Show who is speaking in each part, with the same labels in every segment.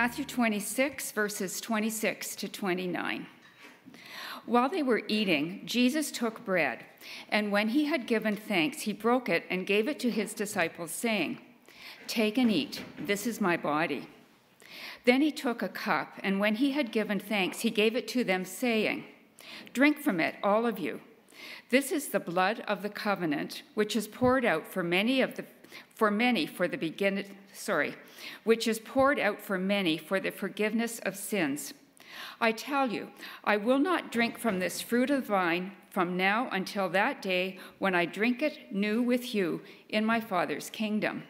Speaker 1: Matthew 26, verses 26 to 29. While they were eating, Jesus took bread, and when he had given thanks, he broke it and gave it to his disciples, saying, Take and eat, this is my body. Then he took a cup, and when he had given thanks, he gave it to them, saying, Drink from it, all of you. This is the blood of the covenant, which is poured out for many of the for many for the begin sorry, which is poured out for many for the forgiveness of sins. I tell you, I will not drink from this fruit of the vine from now until that day when I drink it new with you in my Father's kingdom.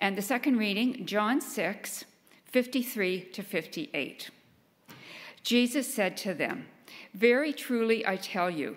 Speaker 1: And the second reading, John 6, 53 to 58. Jesus said to them, Very truly I tell you,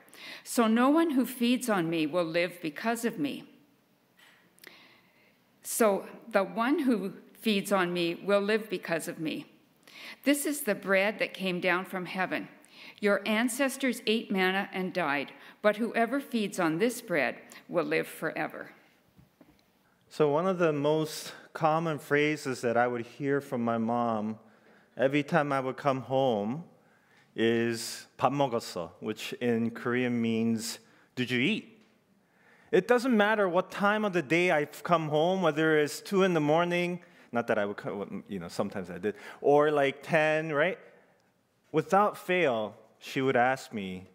Speaker 1: so no one who feeds on me will live because of me. So the one who feeds on me will live because of me. This is the bread that came down from heaven. Your ancestors ate manna and died, but whoever feeds on this bread will live forever.
Speaker 2: So, one of the most common phrases that I would hear from my mom every time I would come home is 밥 먹었어, which in Korean means did you eat? It doesn't matter what time of the day I've come home, whether it's two in the morning, not that I would, come, you know, sometimes I did, or like 10, right? Without fail, she would ask me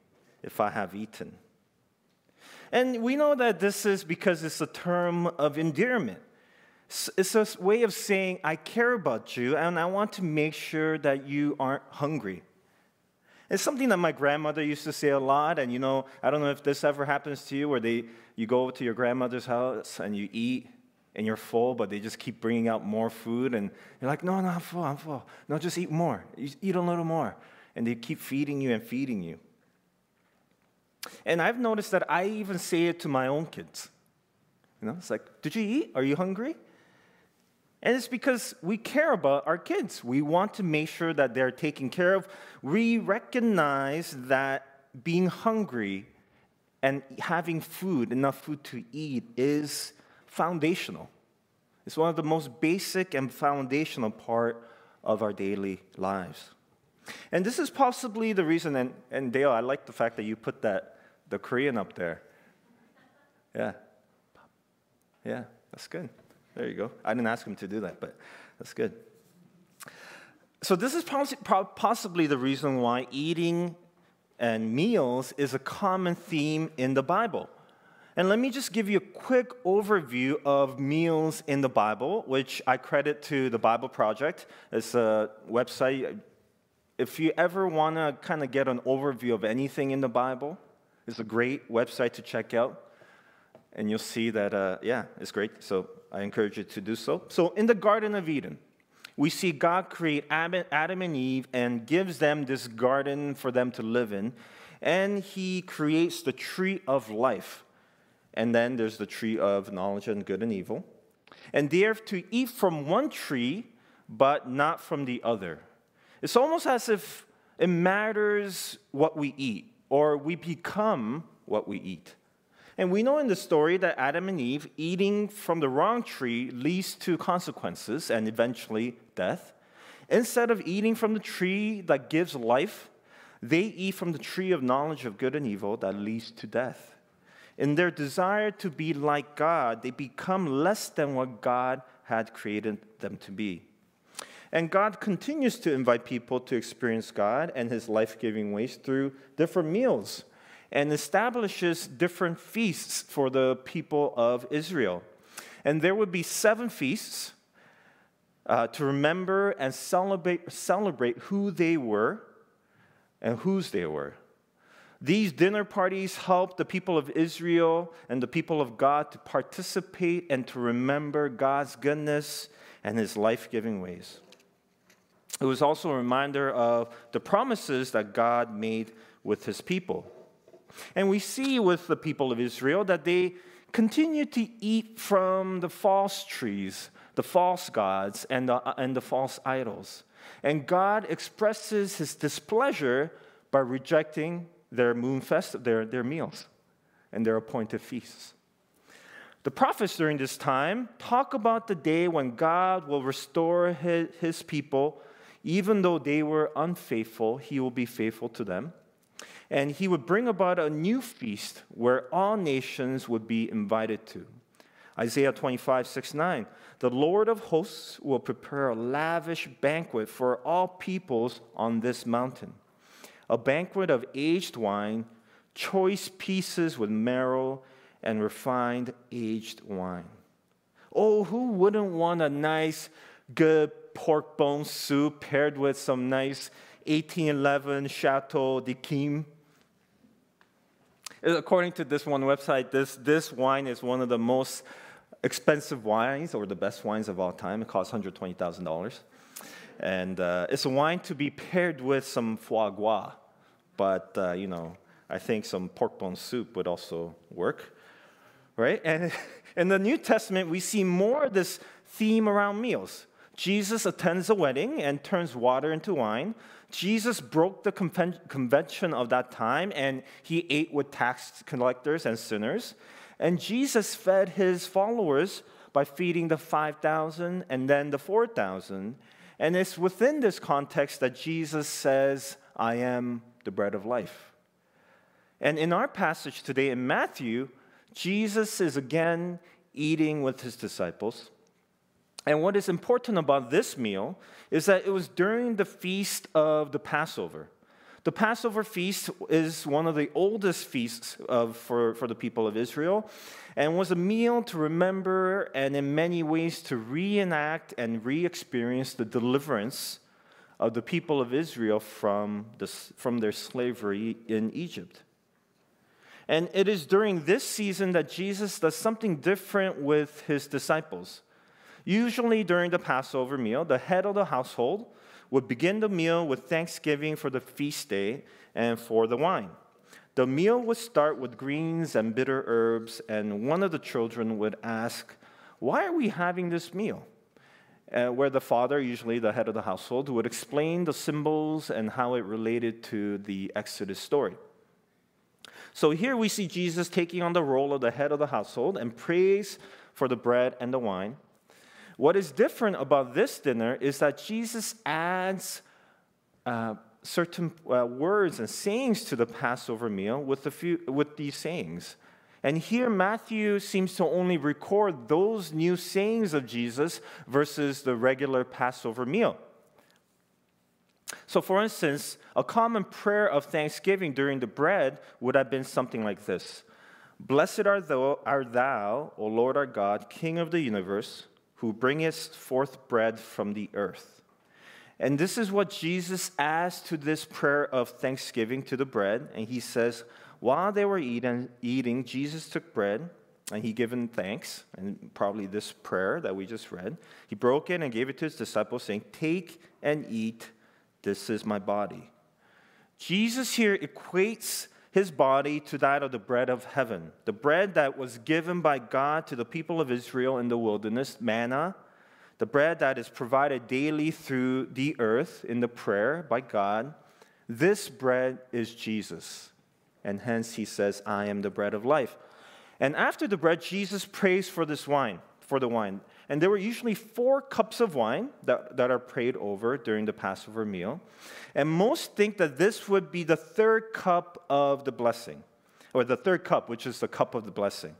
Speaker 2: if I have eaten. And we know that this is because it's a term of endearment. It's a way of saying, I care about you and I want to make sure that you aren't hungry. It's something that my grandmother used to say a lot, and you know, I don't know if this ever happens to you, where they you go to your grandmother's house and you eat and you're full, but they just keep bringing out more food, and you're like, no, no, I'm full, I'm full. No, just eat more. Eat a little more, and they keep feeding you and feeding you. And I've noticed that I even say it to my own kids. You know, it's like, did you eat? Are you hungry? And it's because we care about our kids. We want to make sure that they're taken care of. We recognize that being hungry and having food, enough food to eat, is foundational. It's one of the most basic and foundational part of our daily lives. And this is possibly the reason, and, and Dale, I like the fact that you put that, the Korean up there. Yeah. Yeah, that's good. There you go. I didn't ask him to do that, but that's good. So, this is possibly the reason why eating and meals is a common theme in the Bible. And let me just give you a quick overview of meals in the Bible, which I credit to the Bible Project. It's a website. If you ever want to kind of get an overview of anything in the Bible, it's a great website to check out. And you'll see that, uh, yeah, it's great. So I encourage you to do so. So, in the Garden of Eden, we see God create Adam and Eve and gives them this garden for them to live in. And he creates the tree of life. And then there's the tree of knowledge and good and evil. And they are to eat from one tree, but not from the other. It's almost as if it matters what we eat, or we become what we eat. And we know in the story that Adam and Eve eating from the wrong tree leads to consequences and eventually death. Instead of eating from the tree that gives life, they eat from the tree of knowledge of good and evil that leads to death. In their desire to be like God, they become less than what God had created them to be. And God continues to invite people to experience God and his life giving ways through different meals and establishes different feasts for the people of Israel. And there would be seven feasts uh, to remember and celebrate, celebrate who they were and whose they were. These dinner parties helped the people of Israel and the people of God to participate and to remember God's goodness and his life giving ways. it was also a reminder of the promises that God made with his people. And we see with the people of Israel that they continue to eat from the false trees, the false gods, and the, and the false idols. And God expresses his displeasure by rejecting their moon fest, their, their meals and their appointed feasts. The prophets during this time talk about the day when God will restore his, his people, even though they were unfaithful, he will be faithful to them. And he would bring about a new feast where all nations would be invited to. Isaiah 25, 6, 9. The Lord of hosts will prepare a lavish banquet for all peoples on this mountain, a banquet of aged wine, choice pieces with marrow, and refined aged wine. Oh, who wouldn't want a nice, good pork bone soup paired with some nice 1811 Chateau d'Yquem? According to this one website, this, this wine is one of the most expensive wines or the best wines of all time. It costs $120,000. And uh, it's a wine to be paired with some foie gras. But, uh, you know, I think some pork bone soup would also work. Right? And in the New Testament, we see more of this theme around meals. Jesus attends a wedding and turns water into wine. Jesus broke the convention of that time and he ate with tax collectors and sinners. And Jesus fed his followers by feeding the 5,000 and then the 4,000. And it's within this context that Jesus says, I am the bread of life. And in our passage today in Matthew, Jesus is again eating with his disciples. And what is important about this meal is that it was during the feast of the Passover. The Passover feast is one of the oldest feasts of, for, for the people of Israel and was a meal to remember and, in many ways, to reenact and re experience the deliverance of the people of Israel from, the, from their slavery in Egypt. And it is during this season that Jesus does something different with his disciples. Usually, during the Passover meal, the head of the household would begin the meal with thanksgiving for the feast day and for the wine. The meal would start with greens and bitter herbs, and one of the children would ask, Why are we having this meal? Uh, where the father, usually the head of the household, would explain the symbols and how it related to the Exodus story. So here we see Jesus taking on the role of the head of the household and prays for the bread and the wine. What is different about this dinner is that Jesus adds uh, certain uh, words and sayings to the Passover meal with, a few, with these sayings. And here, Matthew seems to only record those new sayings of Jesus versus the regular Passover meal. So, for instance, a common prayer of thanksgiving during the bread would have been something like this Blessed art thou, art thou, O Lord our God, King of the universe who bringest forth bread from the earth. And this is what Jesus adds to this prayer of thanksgiving to the bread. And he says, While they were eating, eating Jesus took bread and he given thanks, and probably this prayer that we just read. He broke it and gave it to his disciples, saying, Take and eat, this is my body. Jesus here equates his body to that of the bread of heaven, the bread that was given by God to the people of Israel in the wilderness, manna, the bread that is provided daily through the earth in the prayer by God. This bread is Jesus. And hence he says, I am the bread of life. And after the bread, Jesus prays for this wine, for the wine. And there were usually four cups of wine that, that are prayed over during the Passover meal. And most think that this would be the third cup of the blessing, or the third cup, which is the cup of the blessing.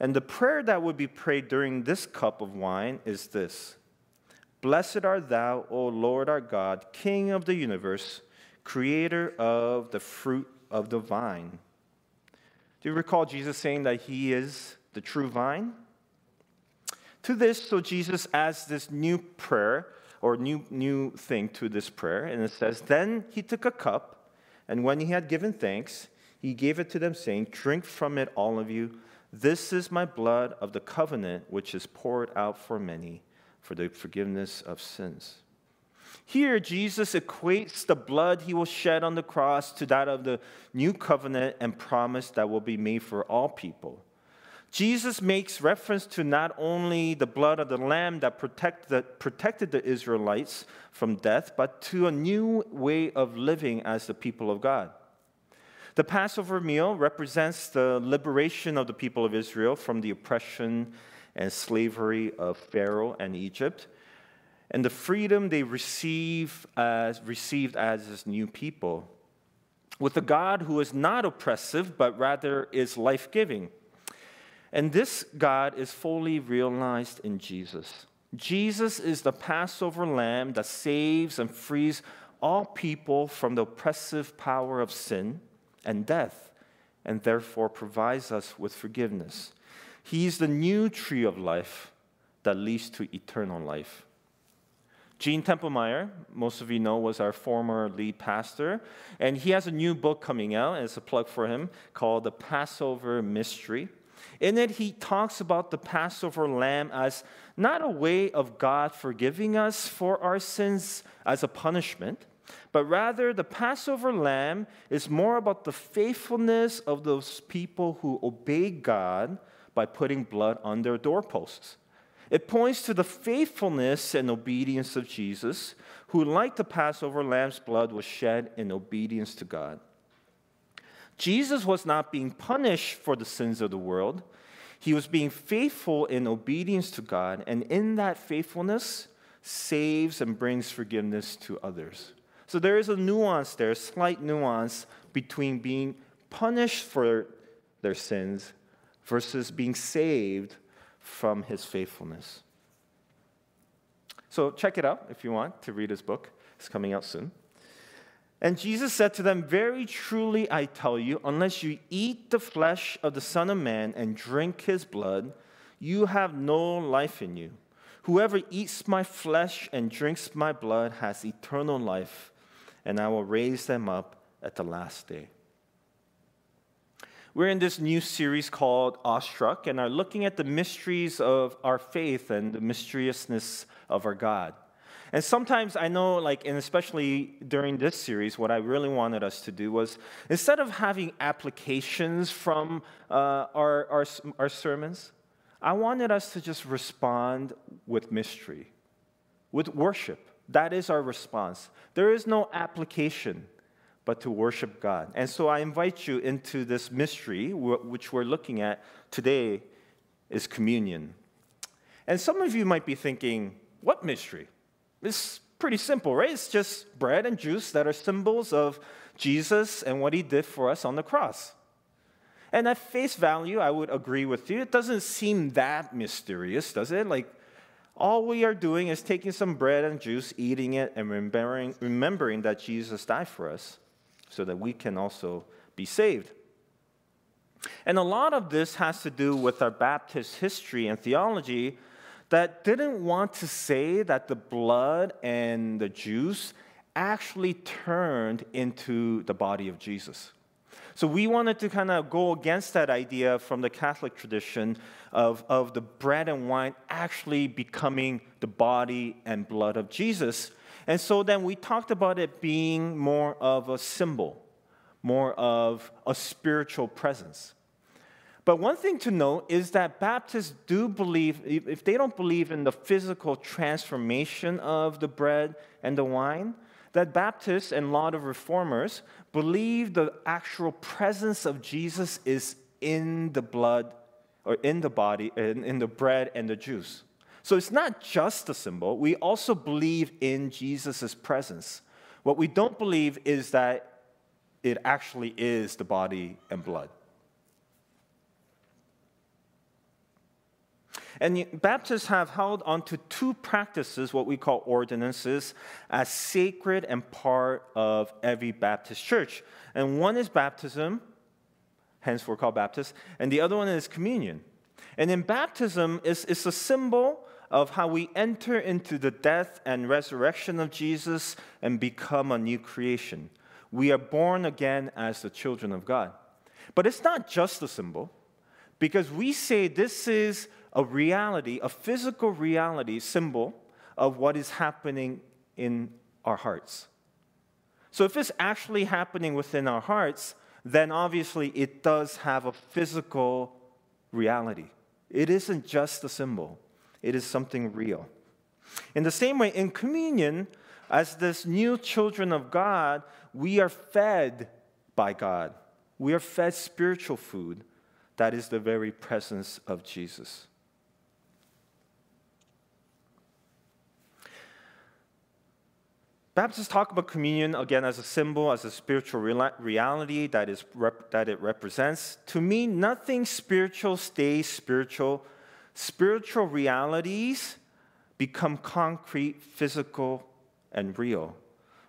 Speaker 2: And the prayer that would be prayed during this cup of wine is this Blessed art thou, O Lord our God, King of the universe, creator of the fruit of the vine. Do you recall Jesus saying that he is the true vine? To this, so Jesus adds this new prayer or new, new thing to this prayer, and it says, Then he took a cup, and when he had given thanks, he gave it to them, saying, Drink from it, all of you. This is my blood of the covenant, which is poured out for many for the forgiveness of sins. Here, Jesus equates the blood he will shed on the cross to that of the new covenant and promise that will be made for all people. Jesus makes reference to not only the blood of the lamb that protect the, protected the Israelites from death, but to a new way of living as the people of God. The Passover meal represents the liberation of the people of Israel from the oppression and slavery of Pharaoh and Egypt, and the freedom they receive as, received as this new people, with a God who is not oppressive, but rather is life giving. And this God is fully realized in Jesus. Jesus is the Passover lamb that saves and frees all people from the oppressive power of sin and death, and therefore provides us with forgiveness. He is the new tree of life that leads to eternal life. Gene Templemeyer, most of you know, was our former lead pastor, and he has a new book coming out, and it's a plug for him, called The Passover Mystery. In it, he talks about the Passover lamb as not a way of God forgiving us for our sins as a punishment, but rather the Passover lamb is more about the faithfulness of those people who obey God by putting blood on their doorposts. It points to the faithfulness and obedience of Jesus, who, like the Passover lamb's blood, was shed in obedience to God. Jesus was not being punished for the sins of the world. He was being faithful in obedience to God, and in that faithfulness, saves and brings forgiveness to others. So there is a nuance there, a slight nuance between being punished for their sins versus being saved from his faithfulness. So check it out if you want to read his book. It's coming out soon. And Jesus said to them, Very truly I tell you, unless you eat the flesh of the Son of Man and drink his blood, you have no life in you. Whoever eats my flesh and drinks my blood has eternal life, and I will raise them up at the last day. We're in this new series called Awestruck and are looking at the mysteries of our faith and the mysteriousness of our God. And sometimes I know, like, and especially during this series, what I really wanted us to do was instead of having applications from uh, our, our, our sermons, I wanted us to just respond with mystery, with worship. That is our response. There is no application but to worship God. And so I invite you into this mystery, which we're looking at today, is communion. And some of you might be thinking, what mystery? It's pretty simple, right? It's just bread and juice that are symbols of Jesus and what he did for us on the cross. And at face value, I would agree with you. It doesn't seem that mysterious, does it? Like, all we are doing is taking some bread and juice, eating it, and remembering, remembering that Jesus died for us so that we can also be saved. And a lot of this has to do with our Baptist history and theology that didn't want to say that the blood and the juice actually turned into the body of Jesus. So we wanted to kind of go against that idea from the Catholic tradition of, of the bread and wine actually becoming the body and blood of Jesus. And so then we talked about it being more of a symbol, more of a spiritual presence. But one thing to note is that Baptists do believe, if they don't believe in the physical transformation of the bread and the wine, that Baptists and a lot of reformers believe the actual presence of Jesus is in the blood or in the body, in, in the bread and the juice. So it's not just a symbol, we also believe in Jesus' presence. What we don't believe is that it actually is the body and blood. And Baptists have held onto two practices, what we call ordinances, as sacred and part of every Baptist church. And one is baptism, hence we're called Baptists, and the other one is communion. And in baptism, it's, it's a symbol of how we enter into the death and resurrection of Jesus and become a new creation. We are born again as the children of God. But it's not just a symbol, because we say this is a reality, a physical reality symbol of what is happening in our hearts. So if it's actually happening within our hearts, then obviously it does have a physical reality. It isn't just a symbol, it is something real. In the same way, in communion, as this new children of God, we are fed by God. We are fed spiritual food that is the very presence of Jesus. Baptists talk about communion again as a symbol, as a spiritual reality that, is that it represents. To me, nothing spiritual stays spiritual. Spiritual realities become concrete, physical, and real.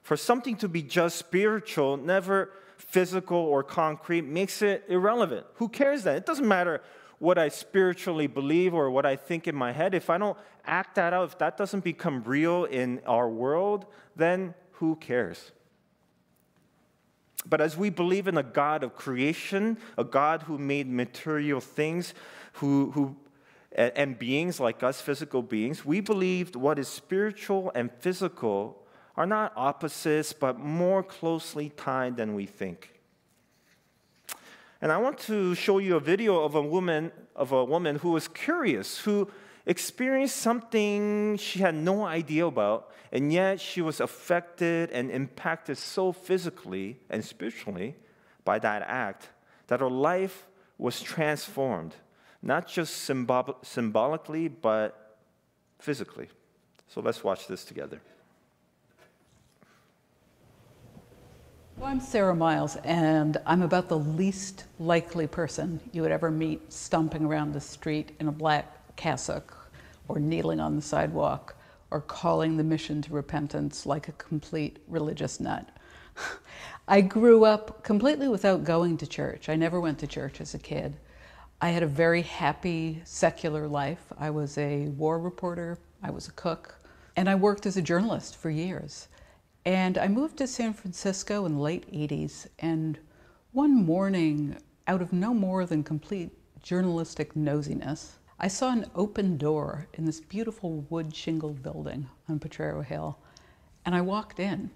Speaker 2: For something to be just spiritual, never physical or concrete, makes it irrelevant. Who cares then? It doesn't matter what I spiritually believe or what I think in my head. If I don't act that out, if that doesn't become real in our world, then who cares? But as we believe in a God of creation, a God who made material things, who, who and beings like us, physical beings, we believe what is spiritual and physical are not opposites, but more closely tied than we think. And I want to show you a video of a woman of a woman who was curious, who experienced something she had no idea about, and yet she was affected and impacted so physically and spiritually by that act that her life was transformed, not just symbol- symbolically, but physically. So let's watch this together.
Speaker 3: Well, I'm Sara Miles, and I'm about the least likely person you would ever meet stomping around the street in a black cassock or kneeling on the sidewalk or calling the mission to repentance like a complete religious nut. I grew up completely without going to church. I never went to church as a kid. I had a very happy secular life. I was a war reporter, I was a cook, and I worked as a journalist for years. And I moved to San Francisco in the late 80s, and one morning, out of no more than complete journalistic nosiness, I saw an open door in this beautiful wood shingled building on Potrero Hill, and I walked in.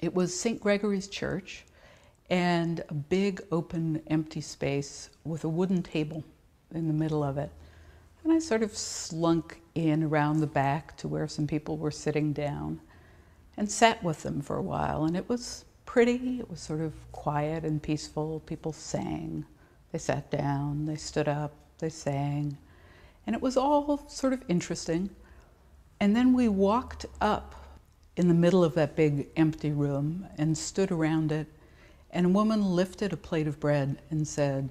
Speaker 3: It was St. Gregory's Church and a big open empty space with a wooden table in the middle of it. And I sort of slunk in around the back to where some people were sitting down and sat with them for a while. And it was pretty, it was sort of quiet and peaceful. People sang, they sat down, they stood up, they sang, and it was all sort of interesting. And then we walked up in the middle of that big empty room and stood around it, and a woman lifted a plate of bread and said,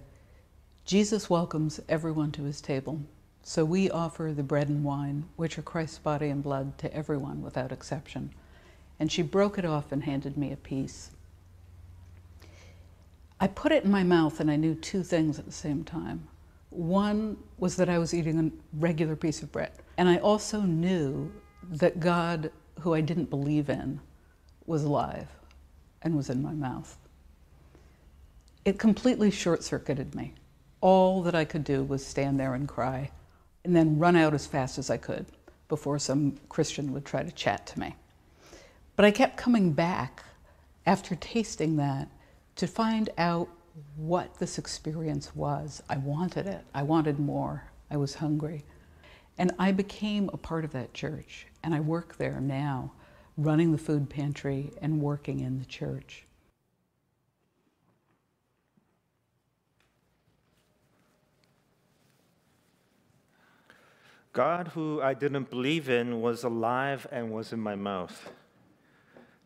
Speaker 3: Jesus welcomes everyone to his table. So we offer the bread and wine, which are Christ's body and blood, to everyone without exception. And she broke it off and handed me a piece. I put it in my mouth and I knew two things at the same time. One was that I was eating a regular piece of bread. And I also knew that God, who I didn't believe in, was alive and was in my mouth. It completely short circuited me. All that I could do was stand there and cry and then run out as fast as I could before some Christian would try to chat to me. But I kept coming back after tasting that to find out what this experience was. I wanted it. I wanted more. I was hungry. And I became a part of that church. And I work there now, running the food pantry and working in the church.
Speaker 2: God, who I didn't believe in, was alive and was in my mouth.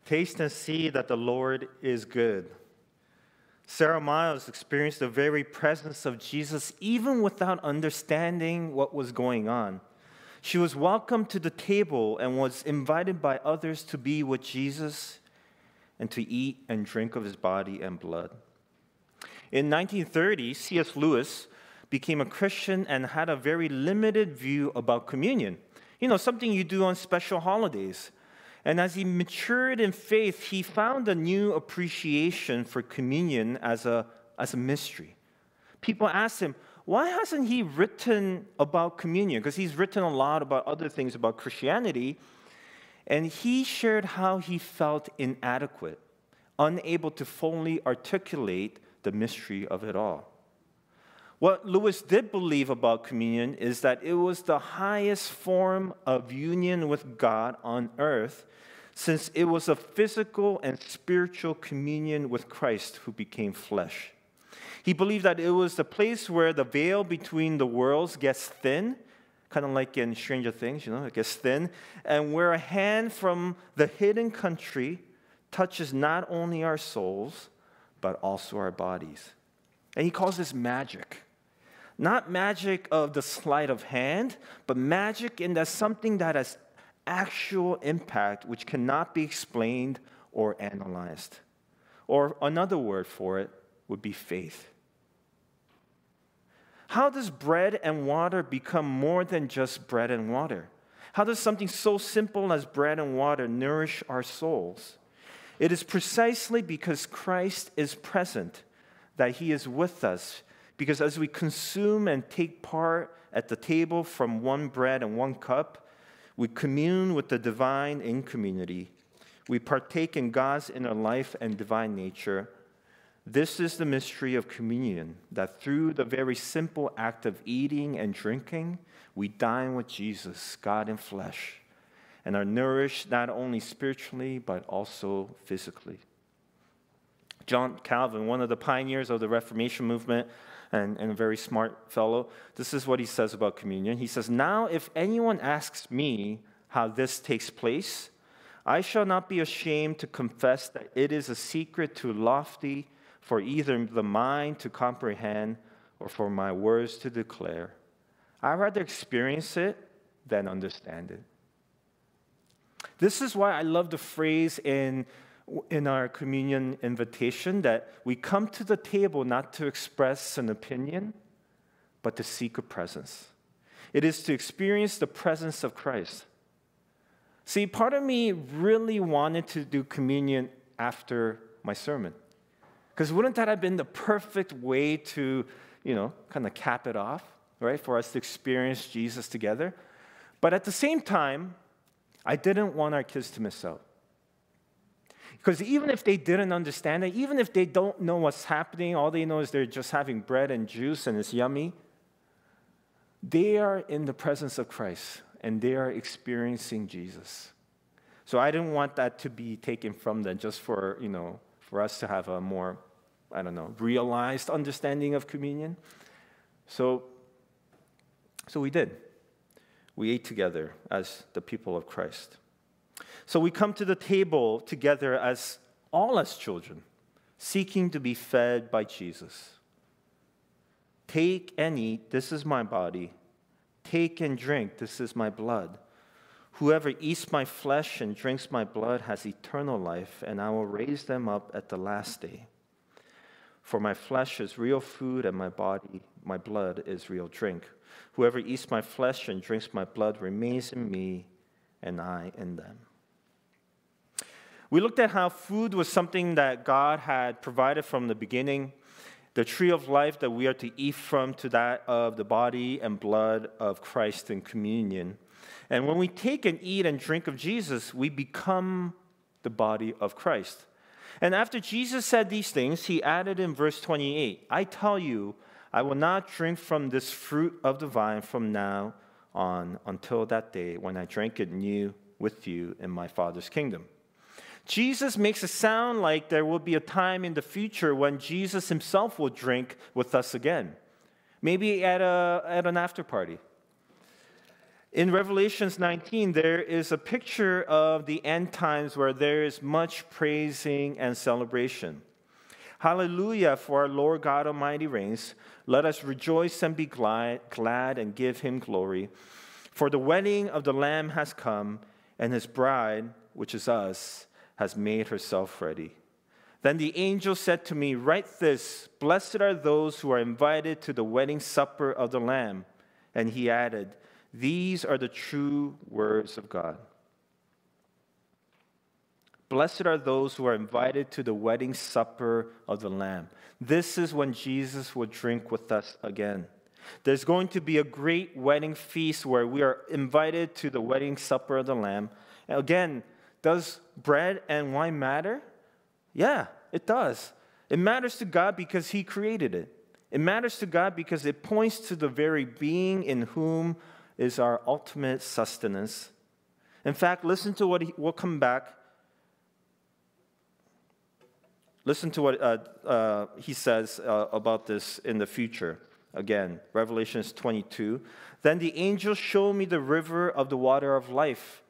Speaker 2: Taste and see that the Lord is good. Sara Miles experienced the very presence of Jesus even without understanding what was going on. She was welcomed to the table and was invited by others to be with Jesus and to eat and drink of his body and blood. In 1930, C.S. Lewis became a Christian and had a very limited view about communion. You know, something you do on special holidays. And as he matured in faith, he found a new appreciation for communion as a, as a mystery. People asked him, why hasn't he written about communion? Because he's written a lot about other things about Christianity. And he shared how he felt inadequate, unable to fully articulate the mystery of it all. What Lewis did believe about communion is that it was the highest form of union with God on earth, since it was a physical and spiritual communion with Christ who became flesh. He believed that it was the place where the veil between the worlds gets thin, kind of like in Stranger Things, you know, it gets thin, and where a hand from the hidden country touches not only our souls, but also our bodies. And he calls this magic. Not magic of the sleight of hand, but magic in that something that has actual impact which cannot be explained or analyzed. Or another word for it would be faith. How does bread and water become more than just bread and water? How does something so simple as bread and water nourish our souls? It is precisely because Christ is present that he is with us because as we consume and take part at the table from one bread and one cup, we commune with the divine in community. We partake in God's inner life and divine nature. This is the mystery of communion, that through the very simple act of eating and drinking, we dine with Jesus, God in flesh, and are nourished not only spiritually, but also physically. John Calvin, one of the pioneers of the Reformation movement, and, and a very smart fellow. This is what he says about communion. He says, Now, if anyone asks me how this takes place, I shall not be ashamed to confess that it is a secret too lofty for either the mind to comprehend or for my words to declare. I'd rather experience it than understand it. This is why I love the phrase in in our communion invitation that we come to the table not to express an opinion, but to seek a presence. It is to experience the presence of Christ. See, part of me really wanted to do communion after my sermon. Because wouldn't that have been the perfect way to, you know, kind of cap it off, right? For us to experience Jesus together. But at the same time, I didn't want our kids to miss out. Because even if they didn't understand it, even if they don't know what's happening, all they know is they're just having bread and juice and it's yummy, they are in the presence of Christ and they are experiencing Jesus. So I didn't want that to be taken from them just for, you know, for us to have a more, I don't know, realized understanding of communion. So, so we did. We ate together as the people of Christ. So we come to the table together as all as children, seeking to be fed by Jesus. Take and eat, this is my body. Take and drink, this is my blood. Whoever eats my flesh and drinks my blood has eternal life, and I will raise them up at the last day. For my flesh is real food, and my body, my blood, is real drink. Whoever eats my flesh and drinks my blood remains in me, and I in them. We looked at how food was something that God had provided from the beginning, the tree of life that we are to eat from, to that of the body and blood of Christ in communion. And when we take and eat and drink of Jesus, we become the body of Christ. And after Jesus said these things, he added in verse 28 I tell you, I will not drink from this fruit of the vine from now on until that day when I drink it new with you in my Father's kingdom. Jesus makes it sound like there will be a time in the future when Jesus himself will drink with us again, maybe at, a, at an after party. In Revelations 19, there is a picture of the end times where there is much praising and celebration. Hallelujah, for our Lord God Almighty reigns. Let us rejoice and be glad, glad and give him glory. For the wedding of the Lamb has come, and his bride, which is us, has made herself ready. Then the angel said to me, Write this Blessed are those who are invited to the wedding supper of the Lamb. And he added, These are the true words of God. Blessed are those who are invited to the wedding supper of the Lamb. This is when Jesus will drink with us again. There's going to be a great wedding feast where we are invited to the wedding supper of the Lamb Again, does bread and wine matter? Yeah, it does. It matters to God because He created it. It matters to God because it points to the very being in whom is our ultimate sustenance. In fact, listen to what he, we'll come back. Listen to what uh, uh, he says uh, about this in the future. Again, Revelations 22. Then the angel showed me the river of the water of life,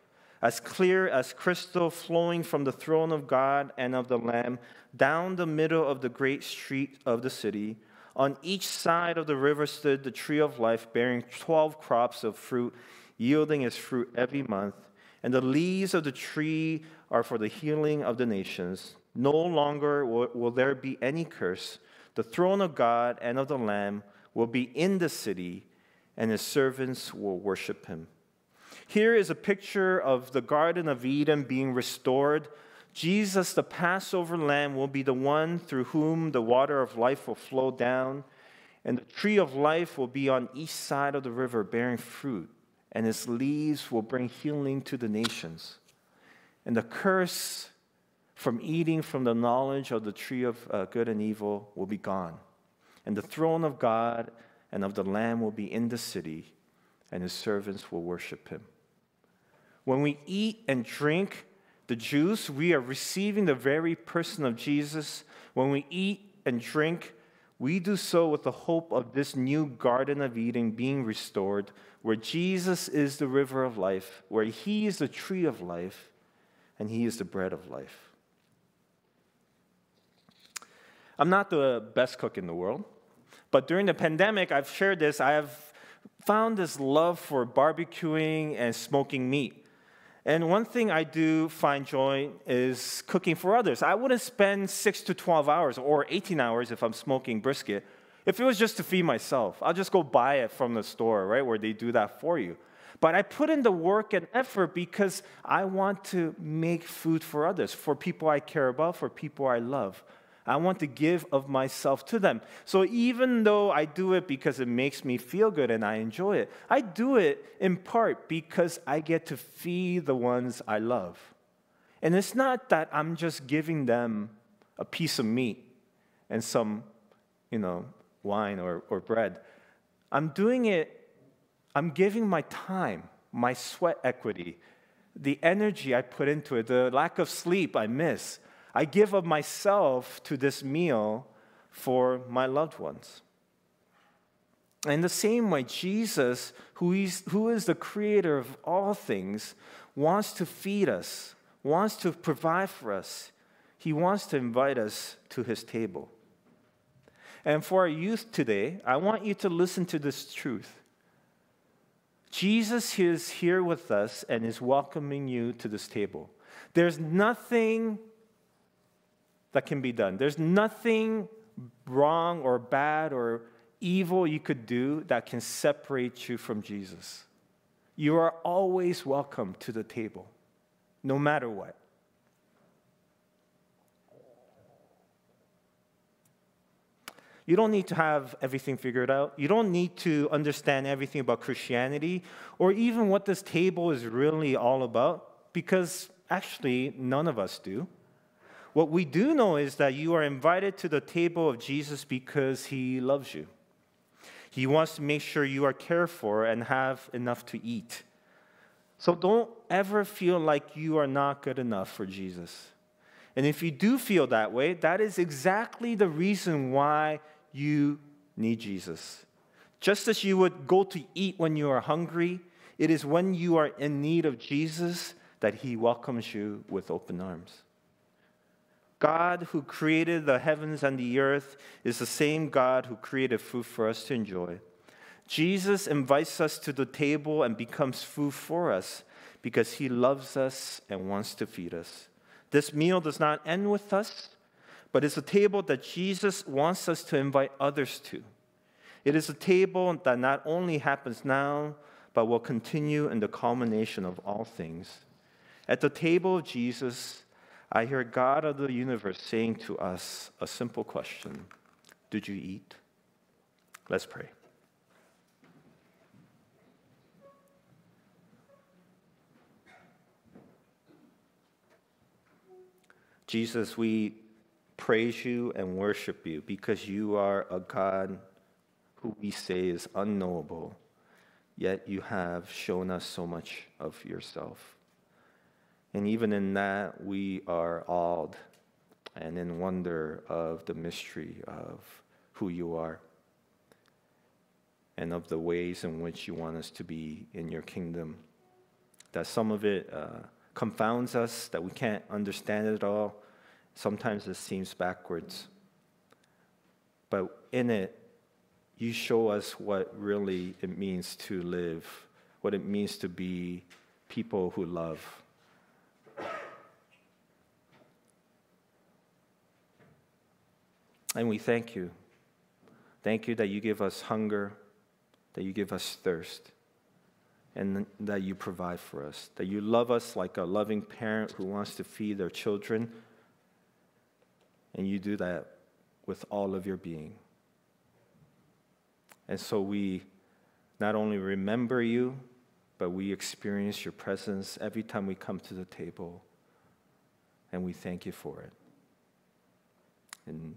Speaker 2: as clear as crystal, flowing from the throne of God and of the Lamb down the middle of the great street of the city. On each side of the river stood the tree of life, bearing 12 crops of fruit, yielding its fruit every month. And the leaves of the tree are for the healing of the nations. No longer will, will there be any curse. The throne of God and of the Lamb will be in the city, and his servants will worship him. Here is a picture of the Garden of Eden being restored. Jesus, the Passover lamb, will be the one through whom the water of life will flow down, and the tree of life will be on each side of the river bearing fruit, and its leaves will bring healing to the nations. And the curse from eating from the knowledge of the tree of uh, good and evil will be gone and the throne of God and of the Lamb will be in the city, and his servants will worship him. When we eat and drink the juice, we are receiving the very person of Jesus. When we eat and drink, we do so with the hope of this new Garden of Eden being restored, where Jesus is the river of life, where he is the tree of life, and he is the bread of life. I'm not the best cook in the world. But during the pandemic, I've shared this, I have found this love for barbecuing and smoking meat. And one thing I do find joy is cooking for others. I wouldn't spend six to 12 hours or 18 hours if I'm smoking brisket if it was just to feed myself. I'll just go buy it from the store, right, where they do that for you. But I put in the work and effort because I want to make food for others, for people I care about, for people I love. I want to give of myself to them. So even though I do it because it makes me feel good and I enjoy it, I do it in part because I get to feed the ones I love. And it's not that I'm just giving them a piece of meat and some, you know, wine or, or bread. I'm doing it, I'm giving my time, my sweat equity, the energy I put into it, the lack of sleep I miss I give of myself to this meal for my loved ones. In the same way, Jesus, who is, who is the creator of all things, wants to feed us, wants to provide for us. He wants to invite us to his table. And for our youth today, I want you to listen to this truth. Jesus is here with us and is welcoming you to this table. There's nothing that can be done. There's nothing wrong or bad or evil you could do that can separate you from Jesus. You are always welcome to the table, no matter what. You don't need to have everything figured out. You don't need to understand everything about Christianity or even what this table is really all about, because actually, none of us do. What we do know is that you are invited to the table of Jesus because he loves you. He wants to make sure you are cared for and have enough to eat. So don't ever feel like you are not good enough for Jesus. And if you do feel that way, that is exactly the reason why you need Jesus. Just as you would go to eat when you are hungry, it is when you are in need of Jesus that he welcomes you with open arms. God who created the heavens and the earth is the same God who created food for us to enjoy. Jesus invites us to the table and becomes food for us because he loves us and wants to feed us. This meal does not end with us, but it's a table that Jesus wants us to invite others to. It is a table that not only happens now, but will continue in the culmination of all things. At the table of Jesus, I hear God of the universe saying to us a simple question Did you eat? Let's pray. Jesus, we praise you and worship you because you are a God who we say is unknowable, yet you have shown us so much of yourself. And even in that, we are awed and in wonder of the mystery of who you are and of the ways in which you want us to be in your kingdom. That some of it uh, confounds us, that we can't understand it at all. Sometimes it seems backwards. But in it, you show us what really it means to live, what it means to be people who love. And we thank you. Thank you that you give us hunger, that you give us thirst, and that you provide for us. That you love us like a loving parent who wants to feed their children, and you do that with all of your being. And so we not only remember you, but we experience your presence every time we come to the table, and we thank you for it. In